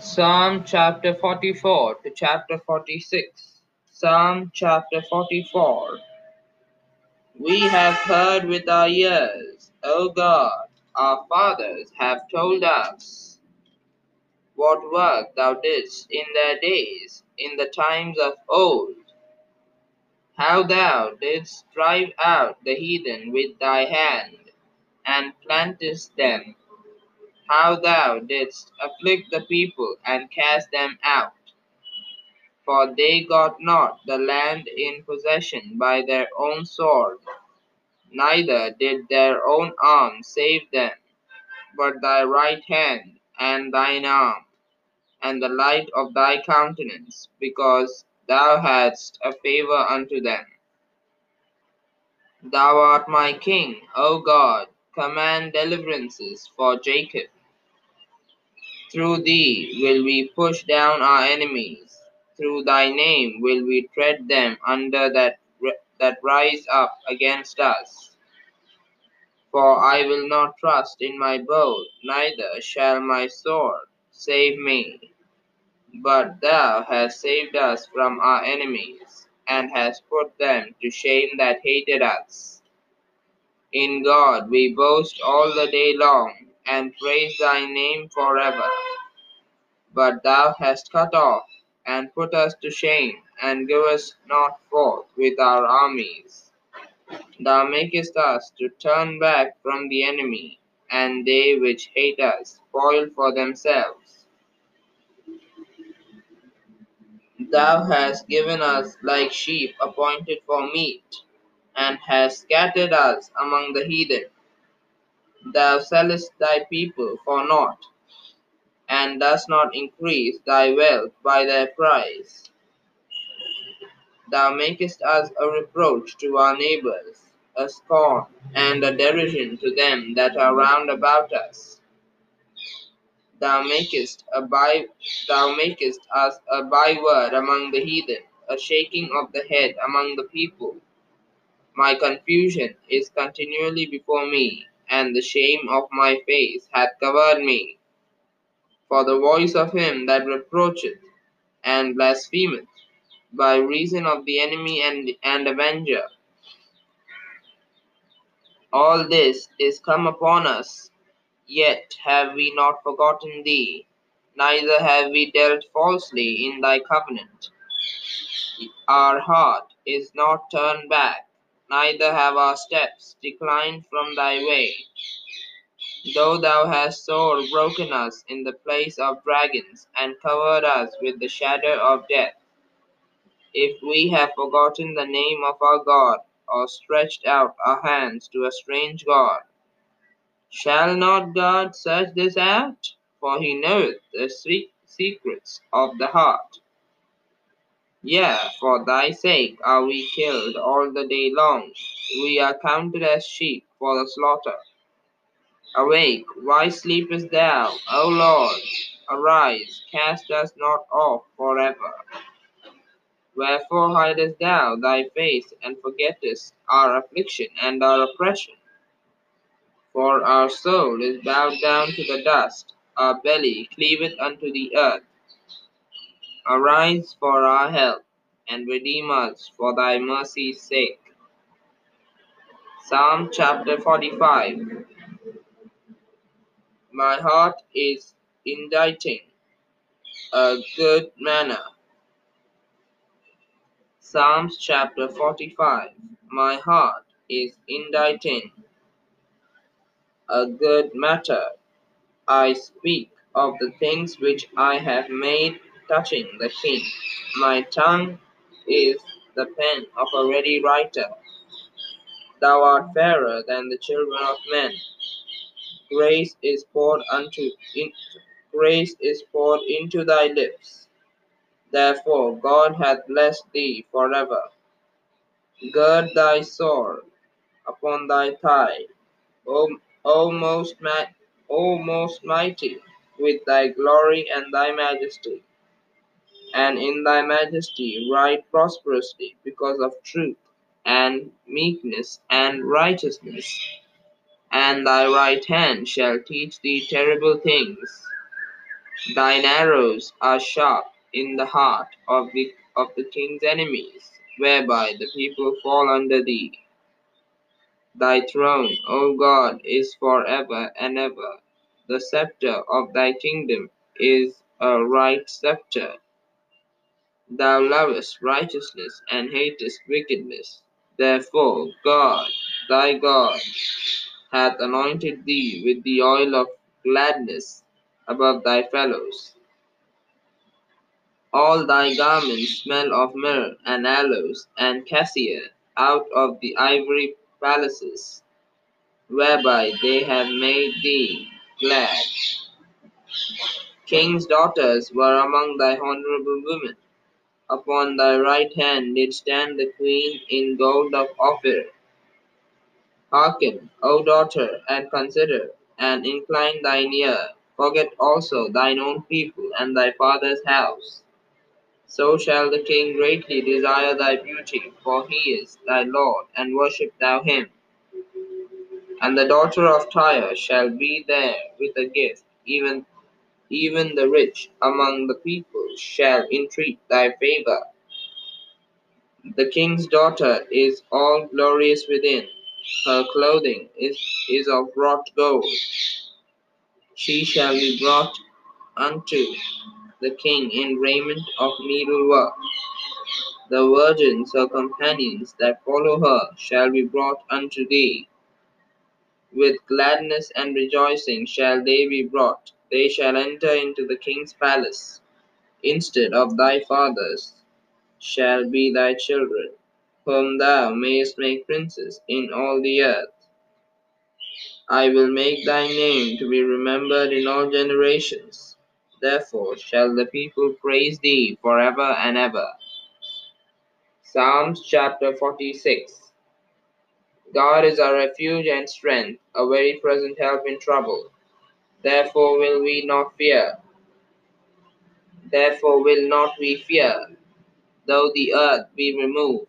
Psalm chapter 44 to chapter 46. Psalm chapter 44. We have heard with our ears, O God, our fathers have told us what work thou didst in their days, in the times of old, how thou didst drive out the heathen with thy hand, and plantest them how thou didst afflict the people and cast them out. For they got not the land in possession by their own sword, neither did their own arm save them, but thy right hand and thine arm, and the light of thy countenance, because thou hadst a favor unto them. Thou art my king, O God, command deliverances for Jacob. Through thee will we push down our enemies. Through thy name will we tread them under that, that rise up against us. For I will not trust in my bow, neither shall my sword save me. But thou hast saved us from our enemies, and hast put them to shame that hated us. In God we boast all the day long and praise thy name forever. But thou hast cut off and put us to shame, and givest not forth with our armies. Thou makest us to turn back from the enemy, and they which hate us spoil for themselves. Thou hast given us like sheep appointed for meat, and hast scattered us among the heathen. Thou sellest thy people for naught, and dost not increase thy wealth by their price. Thou makest us a reproach to our neighbors, a scorn and a derision to them that are round about us. Thou makest a by, thou makest us a byword among the heathen, a shaking of the head among the people. My confusion is continually before me, and the shame of my face hath covered me. For the voice of him that reproacheth and blasphemeth by reason of the enemy and, and avenger. All this is come upon us, yet have we not forgotten thee, neither have we dealt falsely in thy covenant. Our heart is not turned back, neither have our steps declined from thy way. Though thou hast sore broken us in the place of dragons, and covered us with the shadow of death, if we have forgotten the name of our God, or stretched out our hands to a strange God, shall not God search this out? For he knoweth the secrets of the heart. Yea, for thy sake are we killed all the day long. We are counted as sheep for the slaughter. Awake, why sleepest thou, O Lord? Arise, cast us not off forever. Wherefore hidest thou thy face, and forgettest our affliction and our oppression? For our soul is bowed down to the dust, our belly cleaveth unto the earth. Arise for our help, and redeem us for thy mercy's sake. Psalm chapter 45 My heart is inditing a good manner. Psalms chapter 45 My heart is inditing a good matter. I speak of the things which I have made touching the king. My tongue is the pen of a ready writer. Thou art fairer than the children of men. Grace is poured unto in, grace is poured into thy lips. Therefore God hath blessed thee forever. Gird thy sword upon thy thigh, O, o most O most mighty, with thy glory and thy majesty. And in thy majesty ride prosperously because of truth and meekness and righteousness and thy right hand shall teach thee terrible things. Thine arrows are sharp in the heart of the of the king's enemies, whereby the people fall under thee. Thy throne, O God, is for ever and ever. The sceptre of thy kingdom is a right sceptre. Thou lovest righteousness and hatest wickedness. Therefore God, thy God, hath anointed thee with the oil of gladness above thy fellows. All thy garments smell of myrrh and aloes and cassia out of the ivory palaces, whereby they have made thee glad. Kings' daughters were among thy honorable women. Upon thy right hand did stand the queen in gold of Ophir. Hearken, O daughter, and consider, and incline thine ear. Forget also thine own people and thy father's house. So shall the king greatly desire thy beauty, for he is thy Lord, and worship thou him. And the daughter of Tyre shall be there with a gift, even even the rich among the people shall entreat thy favor. The king's daughter is all glorious within. Her clothing is, is of wrought gold. She shall be brought unto the king in raiment of needlework. The virgins, her companions that follow her, shall be brought unto thee. With gladness and rejoicing shall they be brought. They shall enter into the king's palace. Instead of thy fathers shall be thy children, whom thou mayest make princes in all the earth. I will make thy name to be remembered in all generations. Therefore shall the people praise thee forever and ever. Psalms chapter 46 God is our refuge and strength, a very present help in trouble. Therefore will we not fear. Therefore will not we fear, though the earth be removed,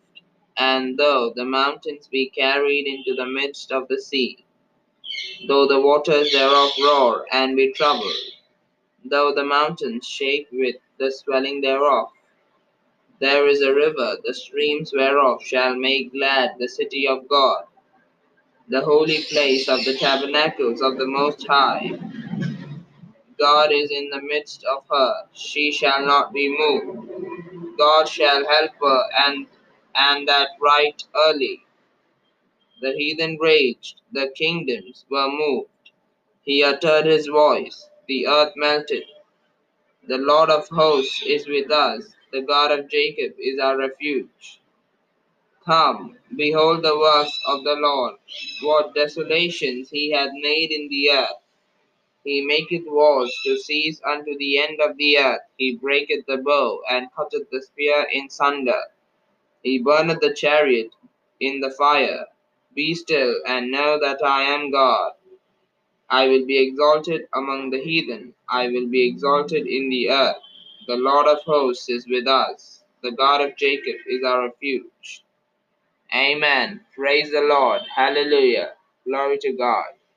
and though the mountains be carried into the midst of the sea, though the waters thereof roar and be troubled, though the mountains shake with the swelling thereof. There is a river, the streams whereof shall make glad the city of God, the holy place of the tabernacles of the Most High. God is in the midst of her, she shall not be moved. God shall help her, and and that right early. The heathen raged, the kingdoms were moved. He uttered his voice, the earth melted. The Lord of hosts is with us, the God of Jacob is our refuge. Come, behold the works of the Lord, what desolations he hath made in the earth. He maketh wars to cease unto the end of the earth. He breaketh the bow, and cutteth the spear in sunder. He burneth the chariot in the fire. Be still, and know that I am God. I will be exalted among the heathen. I will be exalted in the earth. The Lord of hosts is with us. The God of Jacob is our refuge. Amen. Praise the Lord. Hallelujah. Glory to God.